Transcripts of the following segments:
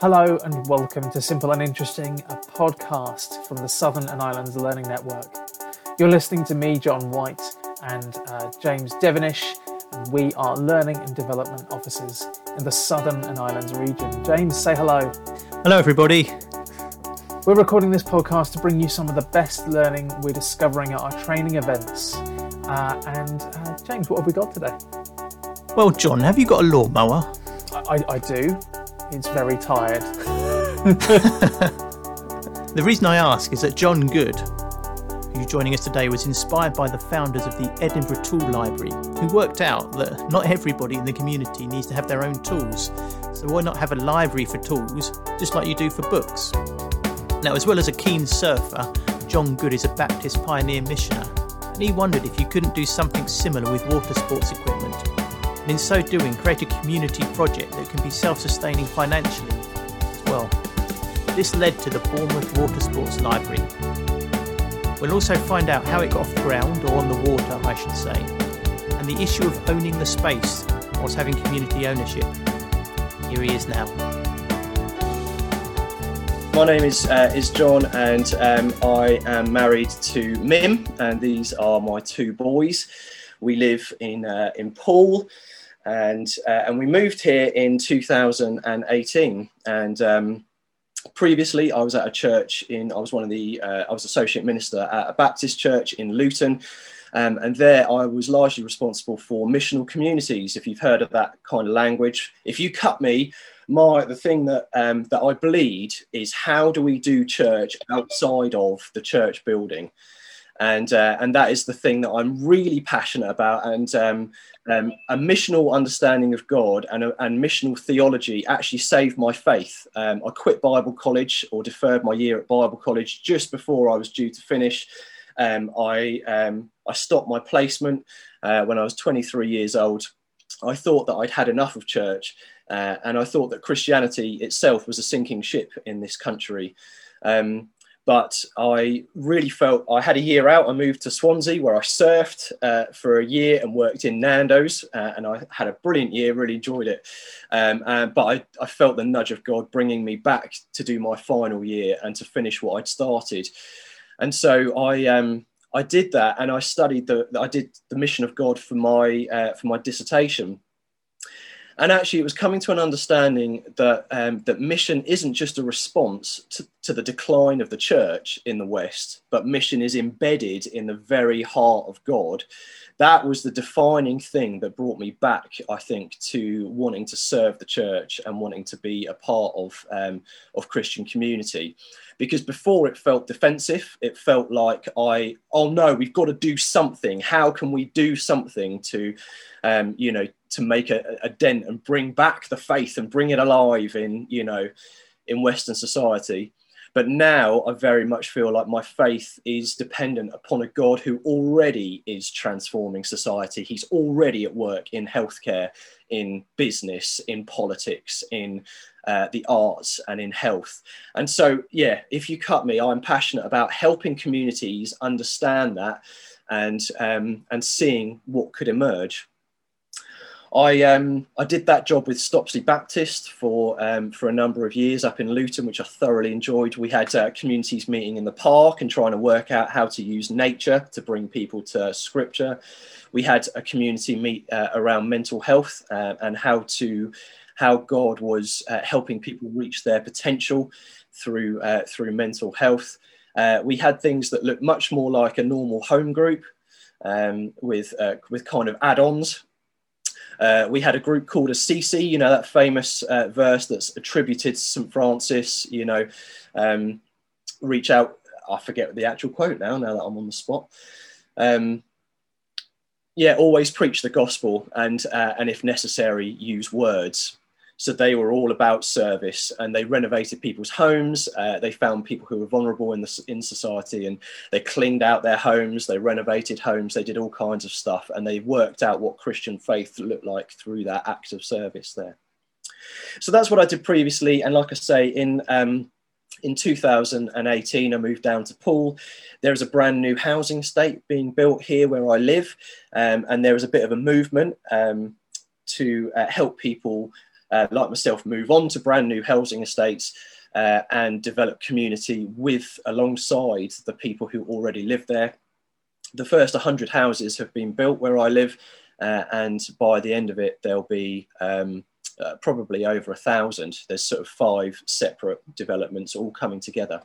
Hello and welcome to Simple and Interesting, a podcast from the Southern and Islands Learning Network. You're listening to me, John White, and uh, James Devonish, and we are Learning and Development Officers in the Southern and Islands region. James, say hello. Hello, everybody. We're recording this podcast to bring you some of the best learning we're discovering at our training events. Uh, and uh, James, what have we got today? Well, John, have you got a lawnmower? I, I, I do. It's very tired. The reason I ask is that John Good, who's joining us today, was inspired by the founders of the Edinburgh Tool Library, who worked out that not everybody in the community needs to have their own tools. So why not have a library for tools, just like you do for books? Now, as well as a keen surfer, John Good is a Baptist pioneer missioner, and he wondered if you couldn't do something similar with water sports equipment, and in so doing, create a community project that can be self sustaining financially as well. This led to the Bournemouth Water Sports Library. We'll also find out how it got off the ground, or on the water, I should say, and the issue of owning the space whilst having community ownership. Here he is now. My name is uh, is John, and um, I am married to Mim, and these are my two boys. We live in uh, in Poole, and uh, and we moved here in 2018. And um, previously, I was at a church in. I was one of the. Uh, I was associate minister at a Baptist church in Luton. Um, and there I was largely responsible for missional communities. If you've heard of that kind of language, if you cut me, my the thing that um, that I bleed is how do we do church outside of the church building, and uh, and that is the thing that I'm really passionate about. And um, um, a missional understanding of God and, and missional theology actually saved my faith. Um, I quit Bible college or deferred my year at Bible college just before I was due to finish. Um, I um, I stopped my placement uh, when I was 23 years old. I thought that I'd had enough of church, uh, and I thought that Christianity itself was a sinking ship in this country. Um, but I really felt I had a year out. I moved to Swansea where I surfed uh, for a year and worked in Nando's, uh, and I had a brilliant year, really enjoyed it. Um, and, but I, I, felt the nudge of God bringing me back to do my final year and to finish what I'd started. And so I, um, I did that, and I studied the I did the mission of God for my uh, for my dissertation. And actually, it was coming to an understanding that um, that mission isn't just a response to, to the decline of the church in the West, but mission is embedded in the very heart of God. That was the defining thing that brought me back, I think, to wanting to serve the church and wanting to be a part of um, of Christian community because before it felt defensive it felt like i oh no we've got to do something how can we do something to um, you know to make a, a dent and bring back the faith and bring it alive in you know in western society but now I very much feel like my faith is dependent upon a God who already is transforming society. He's already at work in healthcare, in business, in politics, in uh, the arts, and in health. And so, yeah, if you cut me, I'm passionate about helping communities understand that and um, and seeing what could emerge. I um, I did that job with Stopsley Baptist for um, for a number of years up in Luton, which I thoroughly enjoyed. We had uh, communities meeting in the park and trying to work out how to use nature to bring people to Scripture. We had a community meet uh, around mental health uh, and how to how God was uh, helping people reach their potential through uh, through mental health. Uh, we had things that looked much more like a normal home group um, with with kind of add-ons uh, we had a group called Assisi, you know, that famous uh, verse that's attributed to St. Francis, you know, um, reach out. I forget the actual quote now, now that I'm on the spot. Um, yeah, always preach the gospel and, uh, and if necessary, use words. So they were all about service, and they renovated people's homes. Uh, they found people who were vulnerable in the in society, and they cleaned out their homes. They renovated homes. They did all kinds of stuff, and they worked out what Christian faith looked like through that act of service there. So that's what I did previously, and like I say, in um, in 2018, I moved down to Poole. There is a brand new housing estate being built here where I live, um, and there is a bit of a movement um, to uh, help people uh, like myself, move on to brand new housing estates uh, and develop community with alongside the people who already live there. The first 100 houses have been built where I live, uh, and by the end of it, there'll be um, uh, probably over a thousand. There's sort of five separate developments all coming together.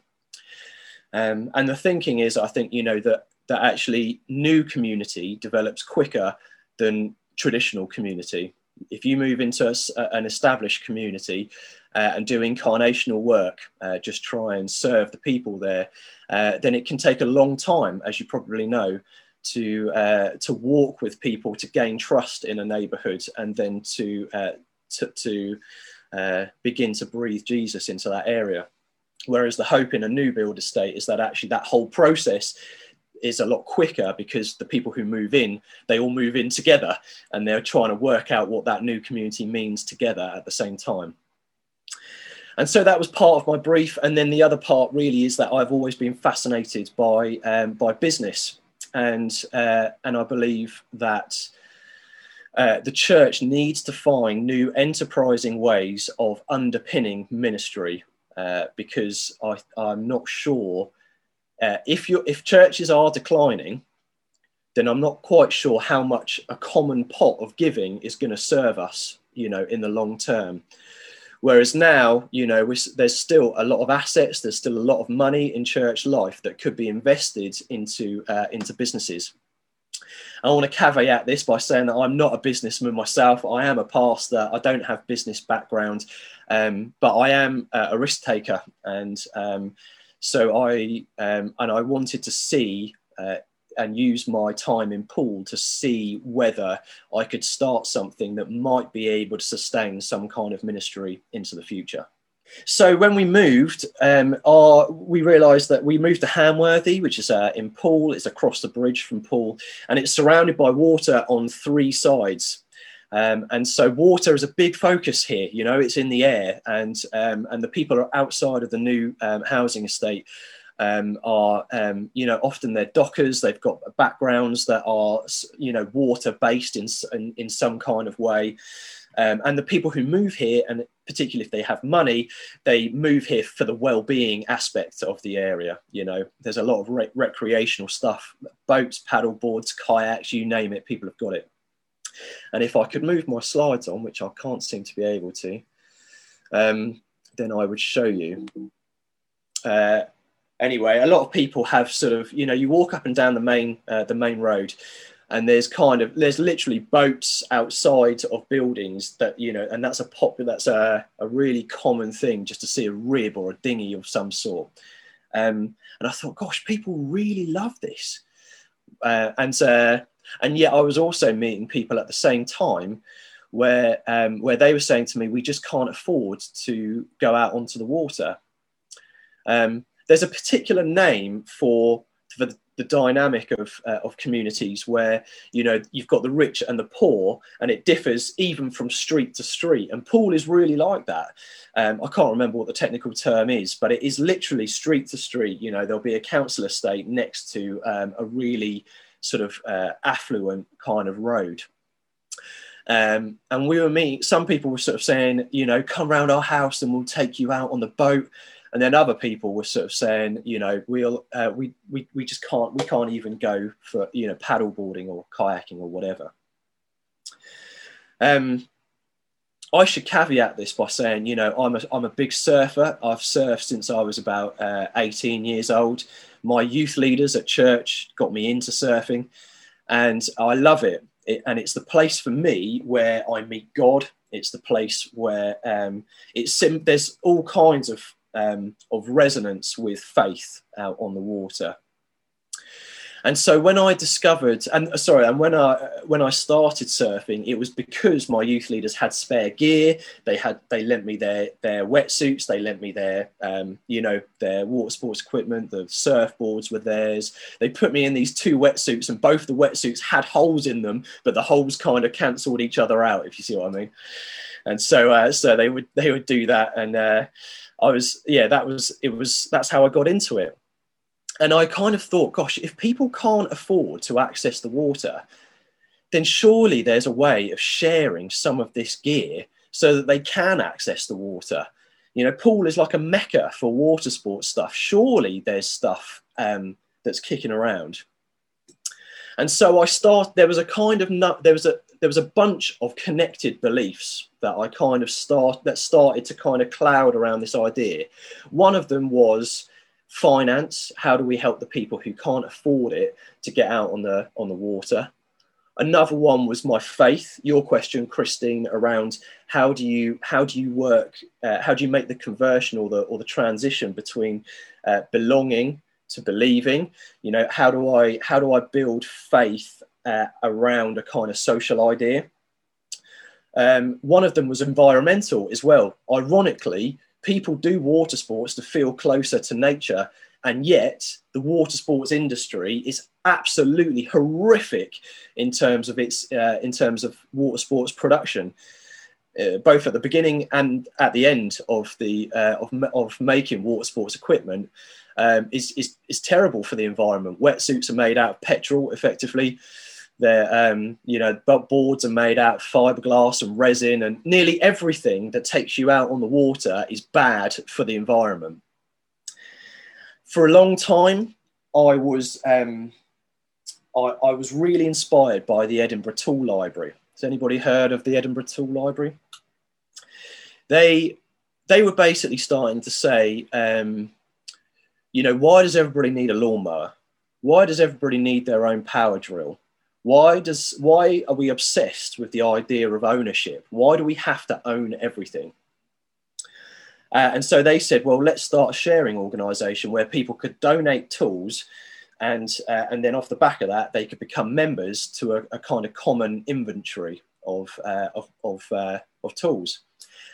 Um, and the thinking is, I think, you know, that, that actually new community develops quicker than traditional community. If you move into a, an established community uh, and do incarnational work, uh, just try and serve the people there, uh, then it can take a long time, as you probably know, to uh, to walk with people, to gain trust in a neighbourhood, and then to uh, to, to uh, begin to breathe Jesus into that area. Whereas the hope in a new build estate is that actually that whole process is a lot quicker because the people who move in they all move in together and they're trying to work out what that new community means together at the same time. And so that was part of my brief. And then the other part really is that i've always been fascinated by um, by business. And uh, and i believe that uh, the church needs to find new enterprising ways of underpinning ministry uh, because I, I'm not sure uh, if you if churches are declining, then I'm not quite sure how much a common pot of giving is going to serve us, you know, in the long term. Whereas now, you know, we, there's still a lot of assets, there's still a lot of money in church life that could be invested into uh, into businesses. I want to caveat this by saying that I'm not a businessman myself. I am a pastor. I don't have business background, um, but I am a risk taker, and um, so I um, and I wanted to see uh, and use my time in Poole to see whether I could start something that might be able to sustain some kind of ministry into the future. So when we moved, um, our, we realised that we moved to Hamworthy, which is uh, in Poole. It's across the bridge from Poole, and it's surrounded by water on three sides. Um, and so water is a big focus here. You know, it's in the air, and um, and the people are outside of the new um, housing estate um, are um, you know often they're dockers. They've got backgrounds that are you know water based in in, in some kind of way. Um, and the people who move here, and particularly if they have money, they move here for the well-being aspect of the area. You know, there's a lot of re- recreational stuff, boats, paddle boards, kayaks, you name it. People have got it. And if I could move my slides on, which I can't seem to be able to, um, then I would show you. Uh, anyway, a lot of people have sort of, you know, you walk up and down the main uh, the main road, and there's kind of there's literally boats outside of buildings that you know, and that's a popular that's a, a really common thing just to see a rib or a dinghy of some sort. Um, and I thought, gosh, people really love this. Uh, and uh, and yet I was also meeting people at the same time where um, where they were saying to me, we just can't afford to go out onto the water. Um, there's a particular name for for the, the dynamic of uh, of communities where you know you've got the rich and the poor, and it differs even from street to street. And Poole is really like that. Um, I can't remember what the technical term is, but it is literally street to street. You know, there'll be a council estate next to um, a really sort of uh, affluent kind of road. Um, and we were meeting, some people were sort of saying, you know, come round our house and we'll take you out on the boat. And then other people were sort of saying, you know, we'll, uh, we, we, we just can't, we can't even go for, you know, paddle boarding or kayaking or whatever. Um, I should caveat this by saying, you know, I'm a, I'm a big surfer. I've surfed since I was about uh, 18 years old my youth leaders at church got me into surfing, and I love it. it and it's the place for me where I meet God. It's the place where um, it's sim- there's all kinds of um, of resonance with faith out on the water. And so when I discovered, and uh, sorry, and when I when I started surfing, it was because my youth leaders had spare gear. They had they lent me their their wetsuits. They lent me their um, you know their water sports equipment. The surfboards were theirs. They put me in these two wetsuits, and both the wetsuits had holes in them, but the holes kind of cancelled each other out. If you see what I mean. And so uh, so they would they would do that, and uh, I was yeah that was it was that's how I got into it and I kind of thought, gosh, if people can't afford to access the water, then surely there's a way of sharing some of this gear so that they can access the water. You know, Poole is like a mecca for water sports stuff. Surely there's stuff um, that's kicking around. And so I start. There was a kind of there was a there was a bunch of connected beliefs that I kind of start that started to kind of cloud around this idea. One of them was finance. How do we help the people who can't afford it to get out on the on the water? Another one was my faith. Your question, Christine, around how do you how do you work? Uh, how do you make the conversion or the or the transition between uh, belonging to believing? You know, how do I how do I build faith uh, around a kind of social idea? Um, one of them was environmental as well. Ironically, people do water sports to feel closer to nature and yet the water sports industry is absolutely horrific in terms of its uh, in terms of water sports production uh, both at the beginning and at the end of the uh, of, of making water sports equipment um, is, is is terrible for the environment. Wetsuits are made out of petrol effectively they're um, you know boards are made out of fiberglass and resin and nearly everything that takes you out on the water is bad for the environment for a long time, I was um, I, I, was really inspired by the Edinburgh Tool Library. Has anybody heard of the Edinburgh Tool Library? They they were basically starting to say, um, you know, why does everybody need a lawnmower? Why does everybody need their own power drill? Why does why are we obsessed with the idea of ownership? Why do we have to own everything? Uh, and so they said, well, let's start a sharing organization where people could donate tools and, uh, and then off the back of that, they could become members to a, a kind of common inventory of, uh, of, of, uh, of tools.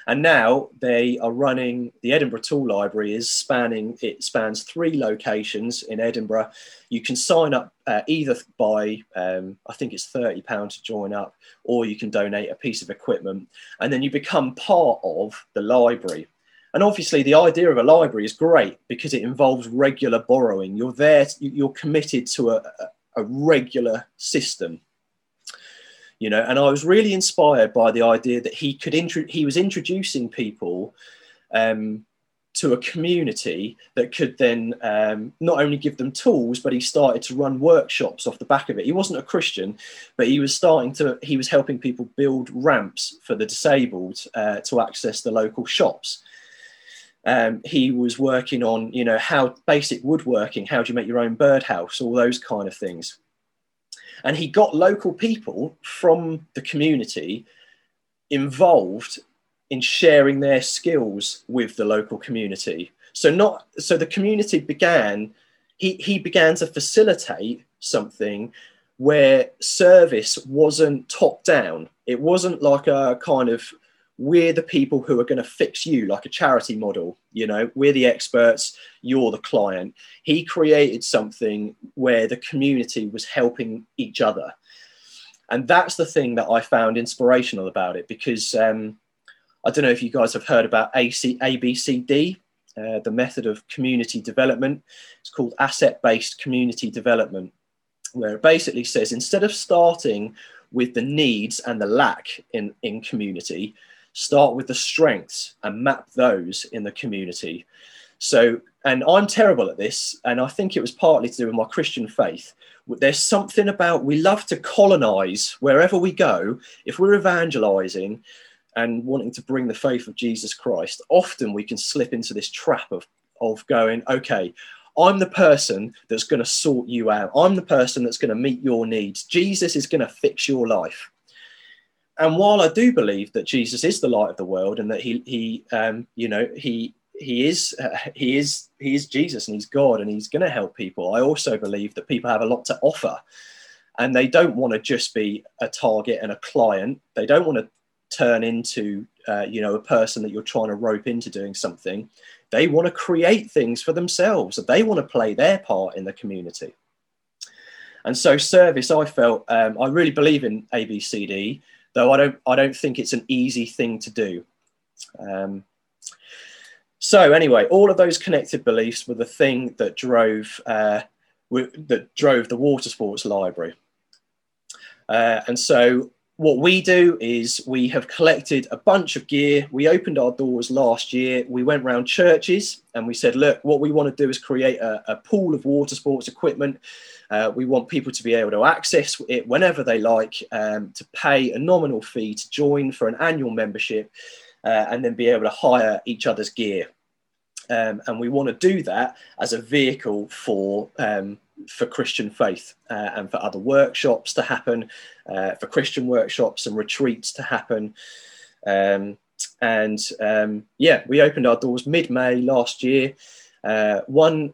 And now they are running the Edinburgh Tool Library is spanning it spans three locations in Edinburgh. You can sign up uh, either by um, I think it's thirty pounds to join up, or you can donate a piece of equipment, and then you become part of the library. And obviously, the idea of a library is great because it involves regular borrowing. You're there, you're committed to a, a regular system. You know, and I was really inspired by the idea that he could intro- he was introducing people um, to a community that could then um, not only give them tools, but he started to run workshops off the back of it. He wasn't a Christian, but he was starting to, he was helping people build ramps for the disabled uh, to access the local shops. Um, he was working on, you know, how basic woodworking, how do you make your own birdhouse, all those kind of things. And he got local people from the community involved in sharing their skills with the local community. So not so the community began, he, he began to facilitate something where service wasn't top down. It wasn't like a kind of we're the people who are going to fix you like a charity model you know? We're the experts you're the client. He created something where the community was helping each other. And that's the thing that i found inspirational about it because um, i don't know if you guys have heard about AC, abcd uh, the method of community development. It's called asset based community development where it basically says instead of starting with the needs and the lack in, in community start with the strengths and map those in the community. So, and I'm terrible at this, and I think it was partly to do with my Christian faith. There's something about we love to colonize wherever we go. If we're evangelizing and wanting to bring the faith of Jesus Christ, often we can slip into this trap of, of going, okay, I'm the person that's going to sort you out. I'm the person that's going to meet your needs. Jesus is going to fix your life and while I do believe that Jesus is the light of the world and that he he um, you know he he is uh, he is he is Jesus and he's God and he's going to help people. I also believe that people have a lot to offer, and they don't want to just be a target and a client. They don't want to turn into uh, you know a person that you're trying to rope into doing something. They want to create things for themselves. They want to play their part in the community. And so service, I felt um, I really believe in ABCD though I don't I don't think it's an easy thing to do. Um, so anyway, all of those connected beliefs were the thing that drove uh, that drove the water sports library. Uh, and so what we do is we have collected a bunch of gear. We opened our doors last year. We went around churches and we said, look, what we want to do is create a, a pool of water sports equipment. Uh, we want people to be able to access it whenever they like, um, to pay a nominal fee to join for an annual membership, uh, and then be able to hire each other's gear. Um, and we want to do that as a vehicle for um, for Christian faith uh, and for other workshops to happen, uh, for Christian workshops and retreats to happen. Um, and um, yeah, we opened our doors mid May last year. Uh, one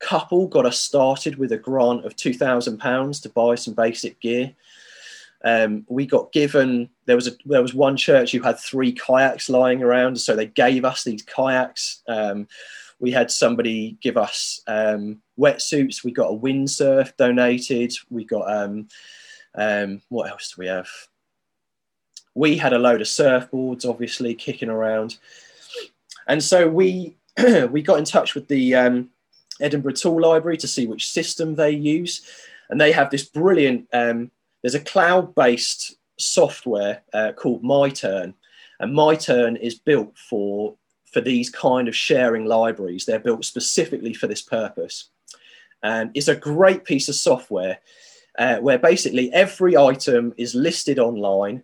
couple got us started with a grant of £2,000 to buy some basic gear. Um, we got given there was a there was one church who had three kayaks lying around, so they gave us these kayaks. Um, we had somebody give us um, wetsuits. We got a windsurf donated. We got um, um, what else do we have? We had a load of surfboards, obviously kicking around, and so we we got in touch with the um, Edinburgh Tool Library to see which system they use, and they have this brilliant. Um, there's a cloud-based software uh, called MyTurn, and MyTurn is built for for these kind of sharing libraries. They're built specifically for this purpose. And it's a great piece of software uh, where basically every item is listed online.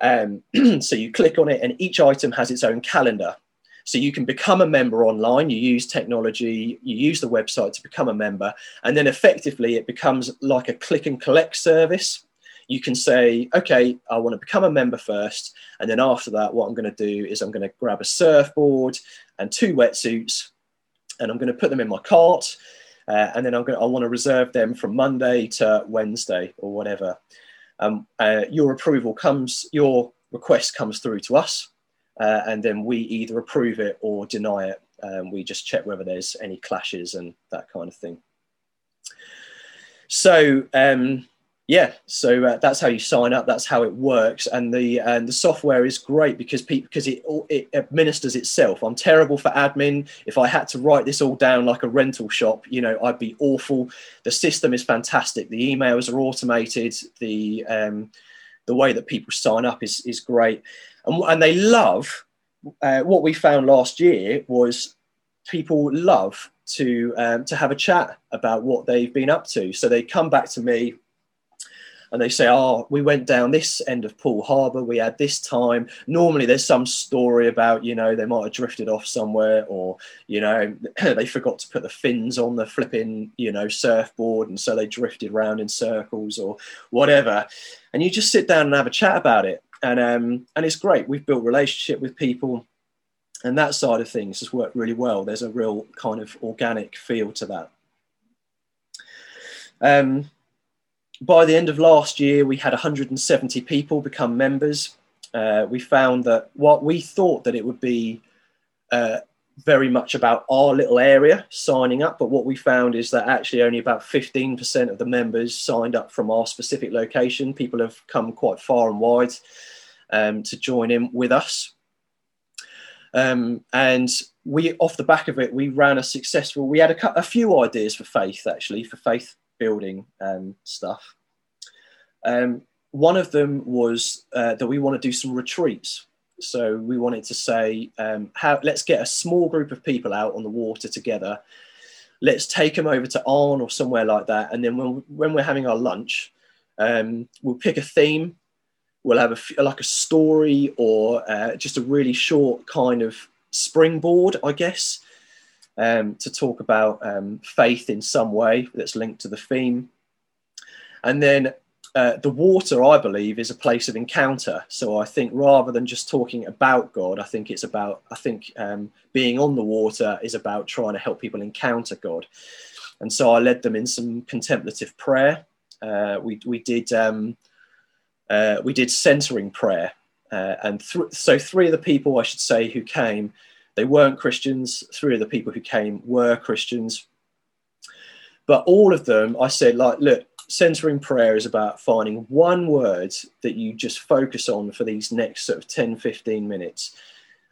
Um, so you click on it, and each item has its own calendar. So you can become a member online. You use technology, you use the website to become a member, and then effectively it becomes like a click and collect service you can say, okay, I want to become a member first. And then after that, what I'm going to do is I'm going to grab a surfboard and two wetsuits and I'm going to put them in my cart. Uh, and then I'm going to, I want to reserve them from Monday to Wednesday or whatever. Um, uh, your approval comes, your request comes through to us. Uh, and then we either approve it or deny it. Um, we just check whether there's any clashes and that kind of thing. So, um, yeah, so uh, that's how you sign up. That's how it works, and the and the software is great because people because it it administers itself. I'm terrible for admin. If I had to write this all down like a rental shop, you know, I'd be awful. The system is fantastic. The emails are automated. The um, the way that people sign up is is great, and and they love. Uh, what we found last year was people love to um, to have a chat about what they've been up to. So they come back to me and they say, "Oh, we went down this end of Poole Harbour. We had this time." Normally, there's some story about you know they might have drifted off somewhere, or you know they forgot to put the fins on the flipping you know surfboard, and so they drifted around in circles or whatever. And you just sit down and have a chat about it, and um, and it's great. We've built relationship with people. And that side of things has worked really well. There's a real kind of organic feel to that. Um, by the end of last year, we had 170 people become members. Uh, we found that what we thought that it would be uh, very much about our little area signing up, but what we found is that actually only about 15% of the members signed up from our specific location. People have come quite far and wide um, to join in with us. Um, and we, off the back of it, we ran a successful. We had a, a few ideas for faith, actually, for faith building um, stuff. Um, one of them was uh, that we want to do some retreats. So we wanted to say, um, how, let's get a small group of people out on the water together. Let's take them over to Arne or somewhere like that. And then when, when we're having our lunch, um, we'll pick a theme. We'll have a, like a story or uh, just a really short kind of springboard, I guess, um, to talk about um, faith in some way that's linked to the theme. And then uh, the water, I believe, is a place of encounter. So I think rather than just talking about God, I think it's about, I think um, being on the water is about trying to help people encounter God. And so I led them in some contemplative prayer. Uh, we, we did um, uh, we did centering prayer, uh, and th- so three of the people I should say who came they weren't Christians. Three of the people who came were Christians. But all of them, I said, like, look, centering prayer is about finding one word that you just focus on for these next sort of 10, 15 minutes.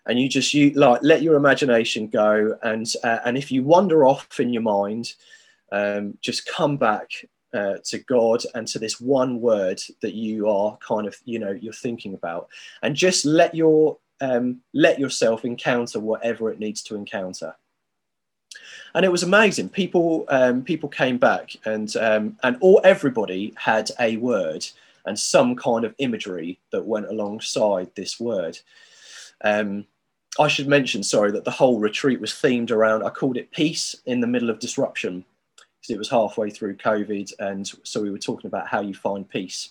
And you just you like let your imagination go, and uh, and if you wander off in your mind, um, just come back uh, to God and to this one word that you are kind of you know you're thinking about, and just let your um, let yourself encounter whatever it needs to encounter. And it was amazing. People um, people came back and um, and all everybody had a word and some kind of imagery that went alongside this word. Um, I should mention, sorry, that the whole retreat was themed around. I called it peace in the middle of disruption because it was halfway through COVID, and so we were talking about how you find peace.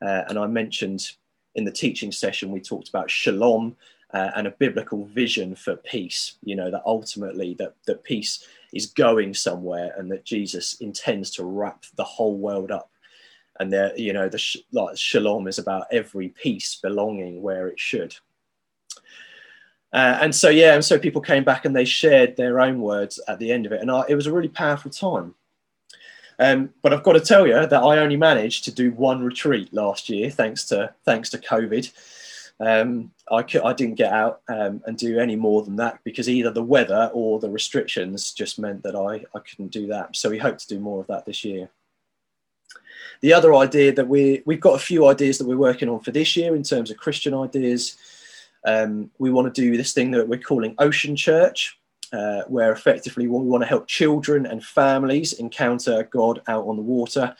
Uh, and I mentioned in the teaching session we talked about shalom uh, and a biblical vision for peace. You know that ultimately that that peace is going somewhere, and that Jesus intends to wrap the whole world up. And there, you know, the sh- like shalom is about every piece belonging where it should. Uh, and so yeah, and so people came back and they shared their own words at the end of it, and I, it was a really powerful time. Um, but I've got to tell you that I only managed to do one retreat last year, thanks to thanks to COVID. Um, I, I didn't get out um, and do any more than that because either the weather or the restrictions just meant that I, I couldn't do that. So we hope to do more of that this year. The other idea that we we've got a few ideas that we're working on for this year in terms of Christian ideas. Um, we want to do this thing that we're calling Ocean Church, uh, where effectively we want to help children and families encounter God out on the water.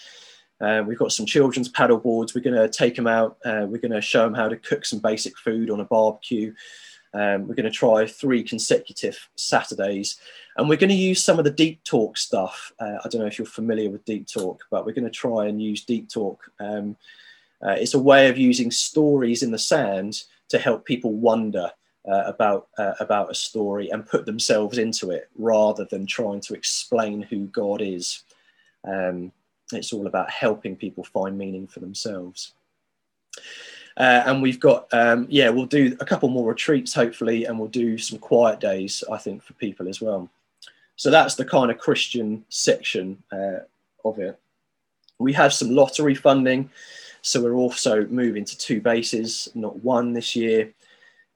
Uh, we've got some children's paddle boards. We're going to take them out. Uh, we're going to show them how to cook some basic food on a barbecue. Um, we're going to try three consecutive Saturdays. And we're going to use some of the deep talk stuff. Uh, I don't know if you're familiar with deep talk, but we're going to try and use deep talk. Um, uh, it's a way of using stories in the sand to help people wonder uh, about uh, about a story and put themselves into it rather than trying to explain who God is. Um, it's all about helping people find meaning for themselves. Uh, and we've got, um, yeah, we'll do a couple more retreats hopefully, and we'll do some quiet days, I think, for people as well. So that's the kind of Christian section uh, of it. We have some lottery funding, so we're also moving to two bases, not one this year.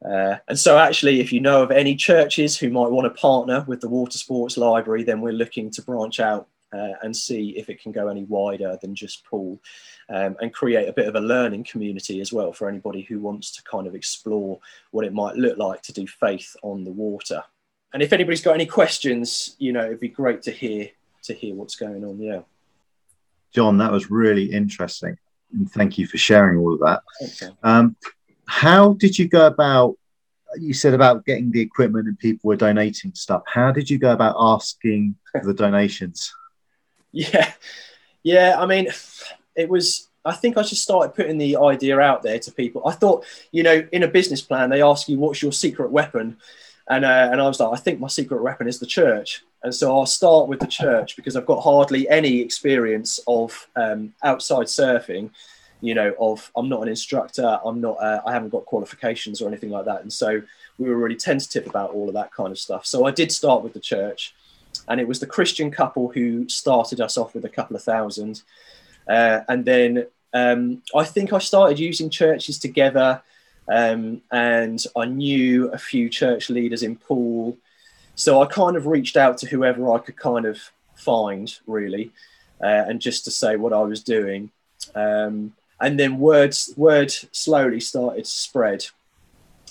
Uh, and so, actually, if you know of any churches who might want to partner with the Water Sports Library, then we're looking to branch out uh, and see if it can go any wider than just Poole um, and create a bit of a learning community as well for anybody who wants to kind of explore what it might look like to do faith on the water. And if anybody's got any questions, you know, it'd be great to hear to hear what's going on. Yeah. John, that was really interesting. And thank you for sharing all of that. Okay. Um, how did you go about you said about getting the equipment and people were donating stuff how did you go about asking for the donations yeah, yeah. I mean, it was. I think I just started putting the idea out there to people. I thought, you know, in a business plan, they ask you what's your secret weapon, and uh, and I was like, I think my secret weapon is the church. And so I'll start with the church because I've got hardly any experience of um, outside surfing. You know, of I'm not an instructor. I'm not. Uh, I haven't got qualifications or anything like that. And so we were really tentative about all of that kind of stuff. So I did start with the church and it was the Christian couple who started us off with a couple of thousand, uh, and then um, I think I started using churches together, um, and I knew a few church leaders in Poole, so I kind of reached out to whoever I could kind of find really, uh, and just to say what I was doing, um, and then words word slowly started to spread.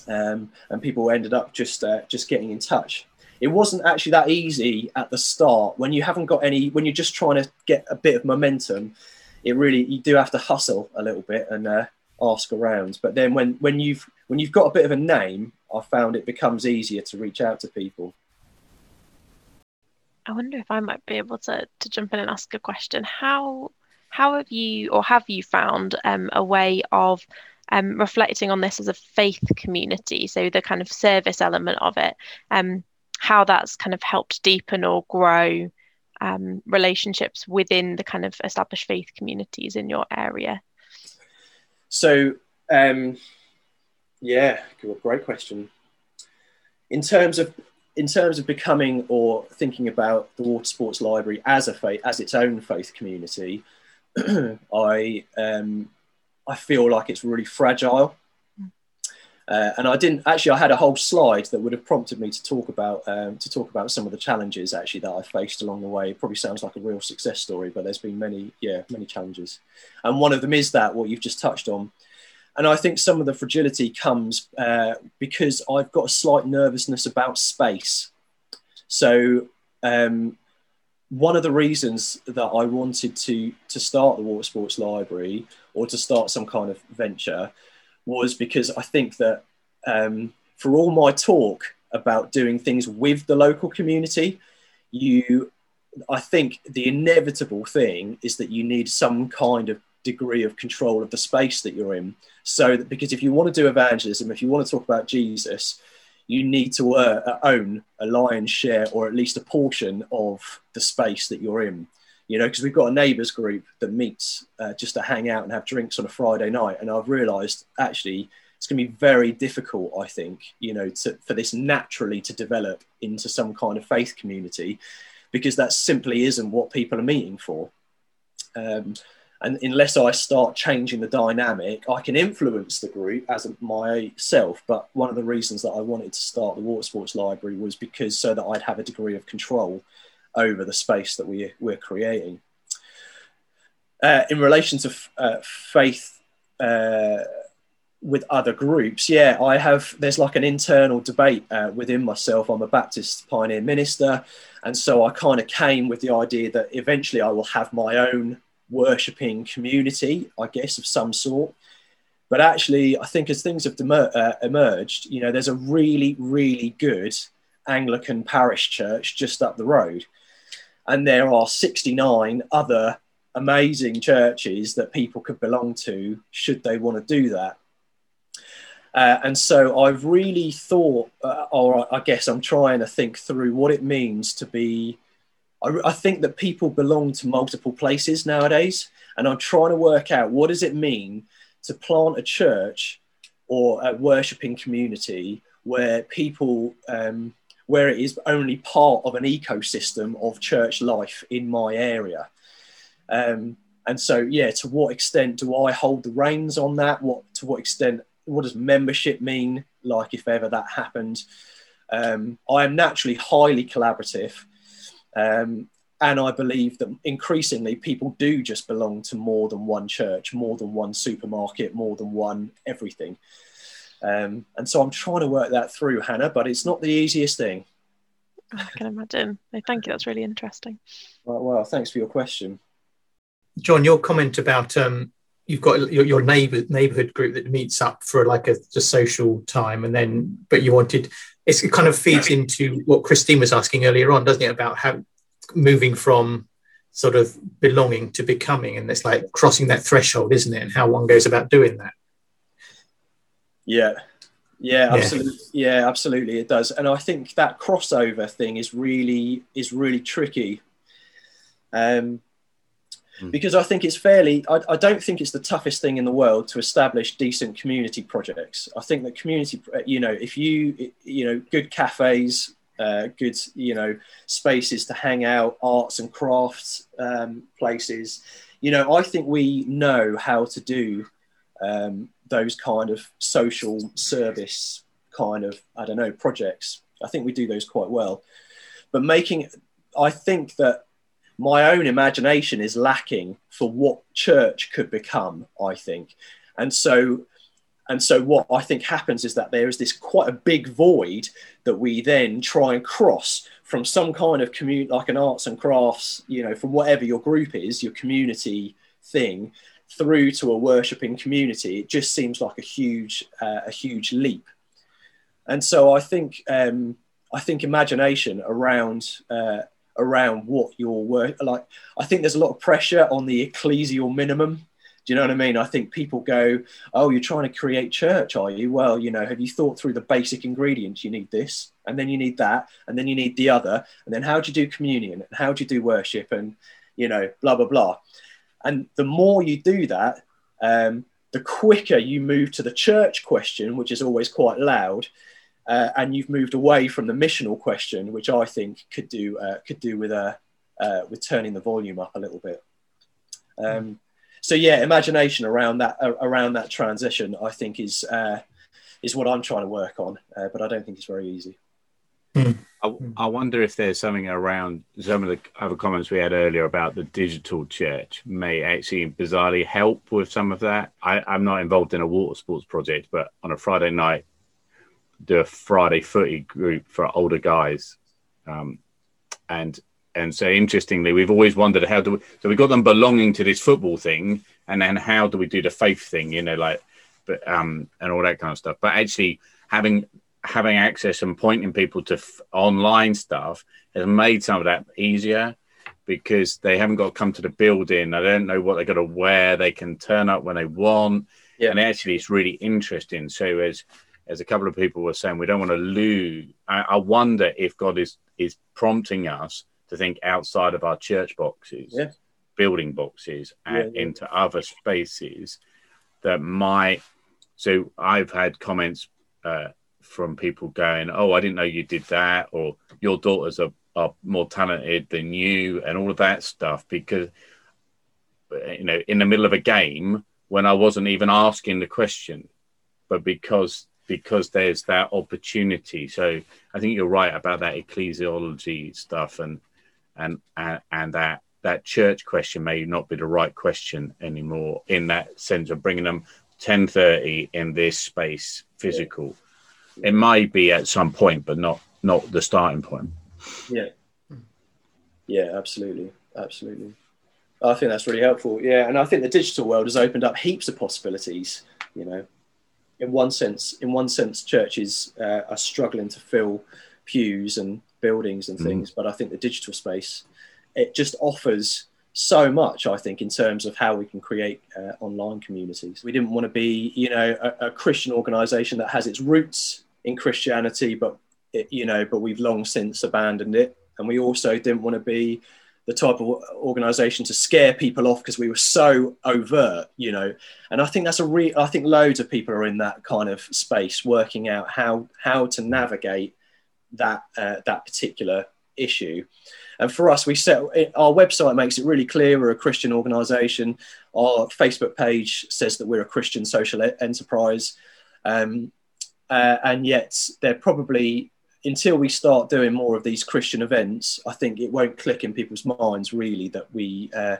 Um, and people ended up just uh, just getting in touch. It wasn't actually that easy at the start. When you haven't got any when you're just trying to get a bit of momentum it really you do have to hustle a little bit and uh, ask around. But then when when you've when you've got a bit of a name i found it becomes easier to reach out to people. I wonder if i might be able to to jump in and ask a question. How how have you or have you found um, a way of um, reflecting on this as a faith community so the kind of service element of it um, how that's kind of helped deepen or grow um, relationships within the kind of established faith communities in your area? So, um, yeah, great question. In terms of in terms of becoming or thinking about the water sports library as a faith as its own faith community, I um, I feel like it's really fragile. Uh, and I didn't actually. I had a whole slide that would have prompted me to talk about um, to talk about some of the challenges actually that I faced along the way. It probably sounds like a real success story, but there's been many, yeah, many challenges. And one of them is that what you've just touched on. And I think some of the fragility comes uh, because I've got a slight nervousness about space. So um, one of the reasons that I wanted to to start the Water Sports Library or to start some kind of venture was because I think that um, for all my talk about doing things with the local community, you, I think the inevitable thing is that you need some kind of degree of control of the space that you're in. So that because if you want to do evangelism, if you want to talk about Jesus, you need to uh, own a lion's share or at least a portion of the space that you're in you know, because we've got a neighbours group that meets uh, just to hang out and have drinks on a Friday night. And I've realised actually it's going to be very difficult, I think, you know, to, for this naturally to develop into some kind of faith community because that simply isn't what people are meeting for. Um, and unless I start changing the dynamic, I can influence the group as myself. But one of the reasons that I wanted to start the Water Sports Library was because so that I'd have a degree of control over the space that we, we're creating. Uh, in relation to uh, faith uh, with other groups, yeah, I have, there's like an internal debate uh, within myself. I'm a Baptist pioneer minister. And so I kind of came with the idea that eventually I will have my own worshipping community, I guess, of some sort. But actually, I think as things have demer- uh, emerged, you know, there's a really, really good Anglican parish church just up the road and there are 69 other amazing churches that people could belong to should they want to do that. Uh, and so I've really thought, uh, or I guess I'm trying to think through what it means to be. I, I, think that people belong to multiple places nowadays, and I'm trying to work out what does it mean to plant a church or a worshipping community where people um, where it is only part of an ecosystem of church life in my area. Um, and so, yeah, to what extent do I hold the reins on that? What to what extent? What does membership mean? Like, if ever that happened, um, I am naturally highly collaborative, um, and I believe that increasingly people do just belong to more than one church, more than one supermarket, more than one everything. Um, and so I'm trying to work that through, Hannah, but it's not the easiest thing. Oh, I can imagine. No, thank you. That's really interesting. Well, well, thanks for your question. John, your comment about um, you've got your, your neighbor neighborhood group that meets up for like a, a social time, and then but you wanted it kind of feeds into what Christine was asking earlier on, doesn't it? About how moving from sort of belonging to becoming, and it's like crossing that threshold, isn't it? And how one goes about doing that. Yeah, yeah, absolutely. Yeah. yeah, absolutely, it does. And I think that crossover thing is really is really tricky. Um, mm. because I think it's fairly. I, I, don't think it's the toughest thing in the world to establish decent community projects. I think that community, you know, if you you know, good cafes, uh, good you know, spaces to hang out, arts and crafts um, places. You know, I think we know how to do um, those kind of social service kind of I don't know projects. I think we do those quite well, but making I think that my own imagination is lacking for what church could become. I think, and so and so what I think happens is that there is this quite a big void that we then try and cross from some kind of community, like an arts and crafts, you know, from whatever your group is, your community thing, through to a worshipping community, it just seems like a huge uh, a huge leap. And so I think um, I think imagination around uh, around what your work like. I think there's a lot of pressure on the ecclesial minimum. Do you know what I mean? I think people go, "Oh, you're trying to create church, are you?" Well, you know, have you thought through the basic ingredients? You need this, and then you need that, and then you need the other, and then how do you do communion, and how do you do worship, and you know, blah blah blah. And the more you do that, um, the quicker you move to the church question, which is always quite loud, uh, and you've moved away from the missional question, which I think could do uh, could do with a uh, uh, with turning the volume up a little bit. Um, so yeah, imagination around that uh, around that transition, I think is uh, is what I'm trying to work on, uh, but I don't think it's very easy. I, I, wonder if there's something around some of the other comments we had earlier about the digital church may actually bizarrely help with some of that. I, I'm not involved in a water sports project, but on a Friday night, do a Friday footy group for older guys, um, and and so interestingly, we've always wondered how do we. So we got them belonging to this football thing, and then how do we do the faith thing? You know, like, but um, and all that kind of stuff. But actually, having having access and pointing people to f- online stuff has made some of that easier because they haven't got to come to the building. They don't know what they're going to wear. They can turn up when they want. Yeah. And actually, it's really interesting. So, as as a couple of people were saying, we don't want to lose. I, I wonder if God is is prompting us to think outside of our church boxes, yeah. building boxes, and yeah, into other spaces that might. So, I've had comments. Uh, from people going, "Oh, I didn't know you did that," or "Your daughters are are more talented than you," and all of that stuff. Because you know, in the middle of a game, when I wasn't even asking the question, but because because there's that opportunity. So I think you're right about that ecclesiology stuff, and and and, and that that church question may not be the right question anymore in that sense of bringing them 10:30 in this space physical. Yeah it may be at some point, but not not the starting point. Yeah, hmm. yeah, absolutely, absolutely. I think that's really helpful. Yeah, and I think the digital world has opened up heaps of possibilities. You know, in one sense, in one sense, churches uh, are struggling to fill pews and buildings and mm. things, mm. but I think the digital space it just offers so much, I think, in terms of how we can create uh, online communities. We didn't want to be, you know, a, a Christian organisation that has its roots in Christianity, but it, you know, but we've long since abandoned it. And we also didn't want to be the type of organisation to scare people off because we were so overt, you know. And I think that's a re. I think loads of people are in that kind of space, working out how how to navigate that uh, that particular issue. And for us, we set our website makes it really clear we're a Christian organisation. Our Facebook page says that we're a Christian social enterprise, um, uh, and yet they're probably until we start doing more of these Christian events. I think it won't click in people's minds really that we. Uh,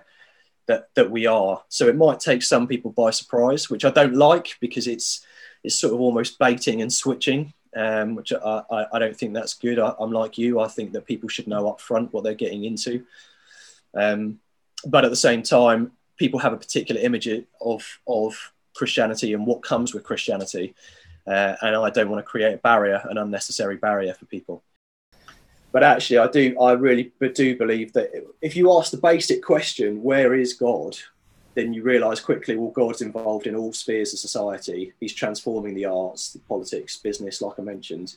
that, that we are so it might take some people by surprise which i don't like because it's it's sort of almost baiting and switching um, which I, I, I, don't think that's good. I, am like you. I think that people should know up front what they're getting into. Um, but at the same time, people have a particular image of of Christianity and what comes with Christianity, uh, and I don't want to create a barrier, an unnecessary barrier for people. But actually, I do. I really do believe that if you ask the basic question, "Where is God?" then you realize quickly, well, God's involved in all spheres of society. He's transforming the arts, the politics, business, like I mentioned.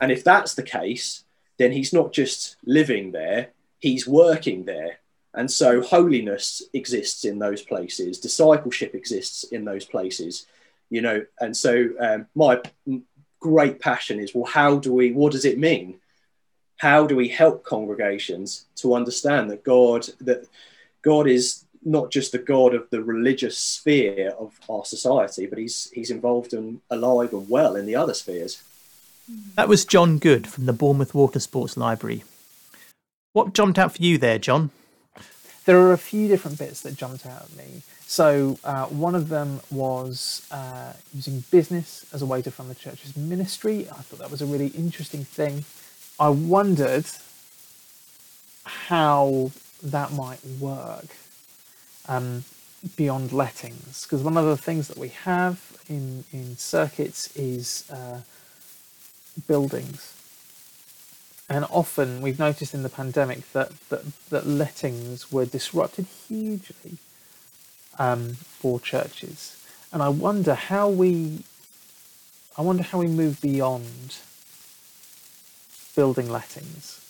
And if that's the case, then he's not just living there, he's working there. And so holiness exists in those places, discipleship exists in those places, you know. And so um, my great passion is well, how do we, what does it mean? How do we help congregations to understand that God, that God is not just the God of the religious sphere of our society, but he's he's involved and alive and well in the other spheres. That was John Good from the Bournemouth Water Sports Library. What jumped out for you there, John? There are a few different bits that jumped out at me. So uh, one of them was uh, using business as a way to fund the church's ministry. I thought that was a really interesting thing. I wondered how that might work um, beyond lettings. Because one of the things that we have in, in circuits is uh, buildings. And often we've noticed in the pandemic that, that, that lettings were disrupted hugely um, for churches. And I wonder how we I wonder how we move beyond building lettings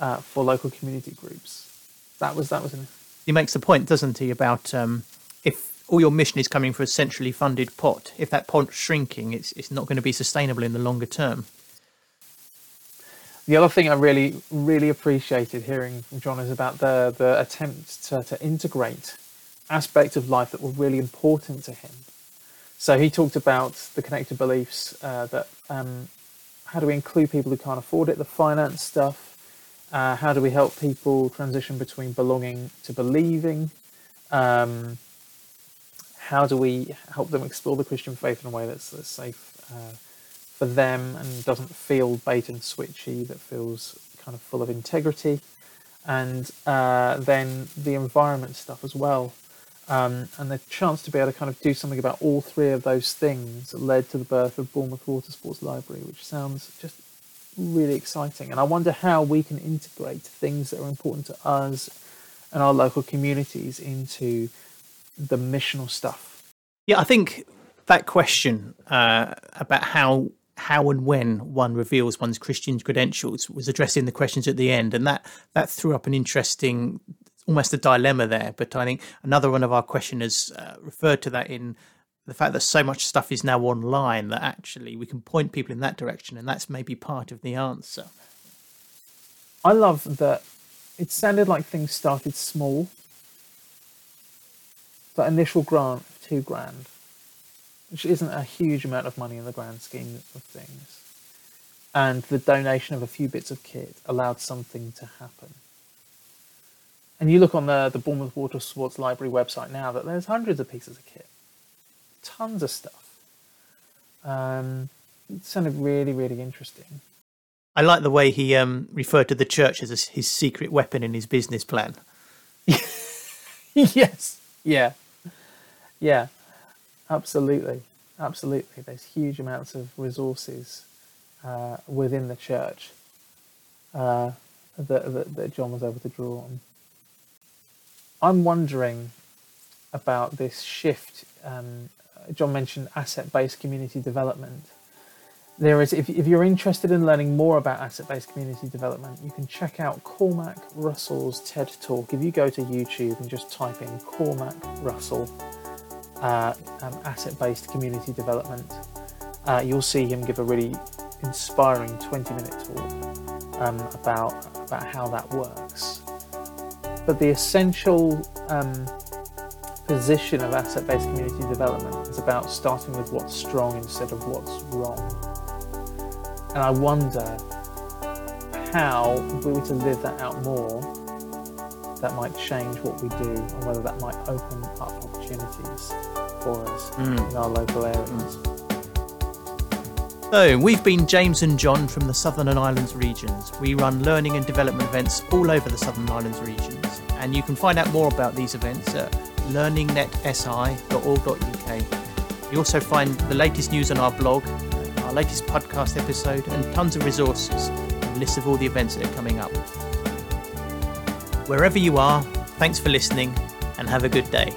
uh, for local community groups. That was that was an he makes the point, doesn't he, about um, if all your mission is coming from a centrally funded pot, if that pot's shrinking, it's it's not going to be sustainable in the longer term. The other thing I really really appreciated hearing from John is about the the attempt to, to integrate aspects of life that were really important to him. So he talked about the connected beliefs uh, that um, how do we include people who can't afford it, the finance stuff, uh, how do we help people transition between belonging to believing? Um, how do we help them explore the Christian faith in a way that's, that's safe uh, for them and doesn't feel bait and switchy, that feels kind of full of integrity? And uh, then the environment stuff as well. Um, and the chance to be able to kind of do something about all three of those things led to the birth of Bournemouth Water Sports Library, which sounds just really exciting. And I wonder how we can integrate things that are important to us and our local communities into the missional stuff. Yeah, I think that question uh, about how how and when one reveals one's Christian credentials was addressing the questions at the end, and that that threw up an interesting, almost a dilemma there. But I think another one of our questioners uh, referred to that in the fact that so much stuff is now online that actually we can point people in that direction, and that's maybe part of the answer. I love that it sounded like things started small. That initial grant of two grand, which isn't a huge amount of money in the grand scheme of things, and the donation of a few bits of kit allowed something to happen. And you look on the, the Bournemouth Water Sports Library website now that there's hundreds of pieces of kit tons of stuff. Um, it sounded really, really interesting. I like the way he um, referred to the church as a, his secret weapon in his business plan. yes. Yeah. Yeah. Absolutely. Absolutely. There's huge amounts of resources uh, within the church uh, that, that, that John was able to draw on. I'm wondering about this shift um, John mentioned asset-based community development. There is, if, if you're interested in learning more about asset-based community development, you can check out Cormac Russell's TED Talk. If you go to YouTube and just type in Cormac Russell uh, um, asset-based community development, uh, you'll see him give a really inspiring 20-minute talk um, about about how that works. But the essential um, position of asset-based community development is about starting with what's strong instead of what's wrong. And I wonder how, if we were to live that out more, that might change what we do and whether that might open up opportunities for us mm. in our local areas. So, we've been James and John from the Southern and Islands regions. We run learning and development events all over the Southern Islands regions, and you can find out more about these events at learningnetsi.org.uk. You also find the latest news on our blog, our latest podcast episode, and tons of resources and lists of all the events that are coming up. Wherever you are, thanks for listening and have a good day.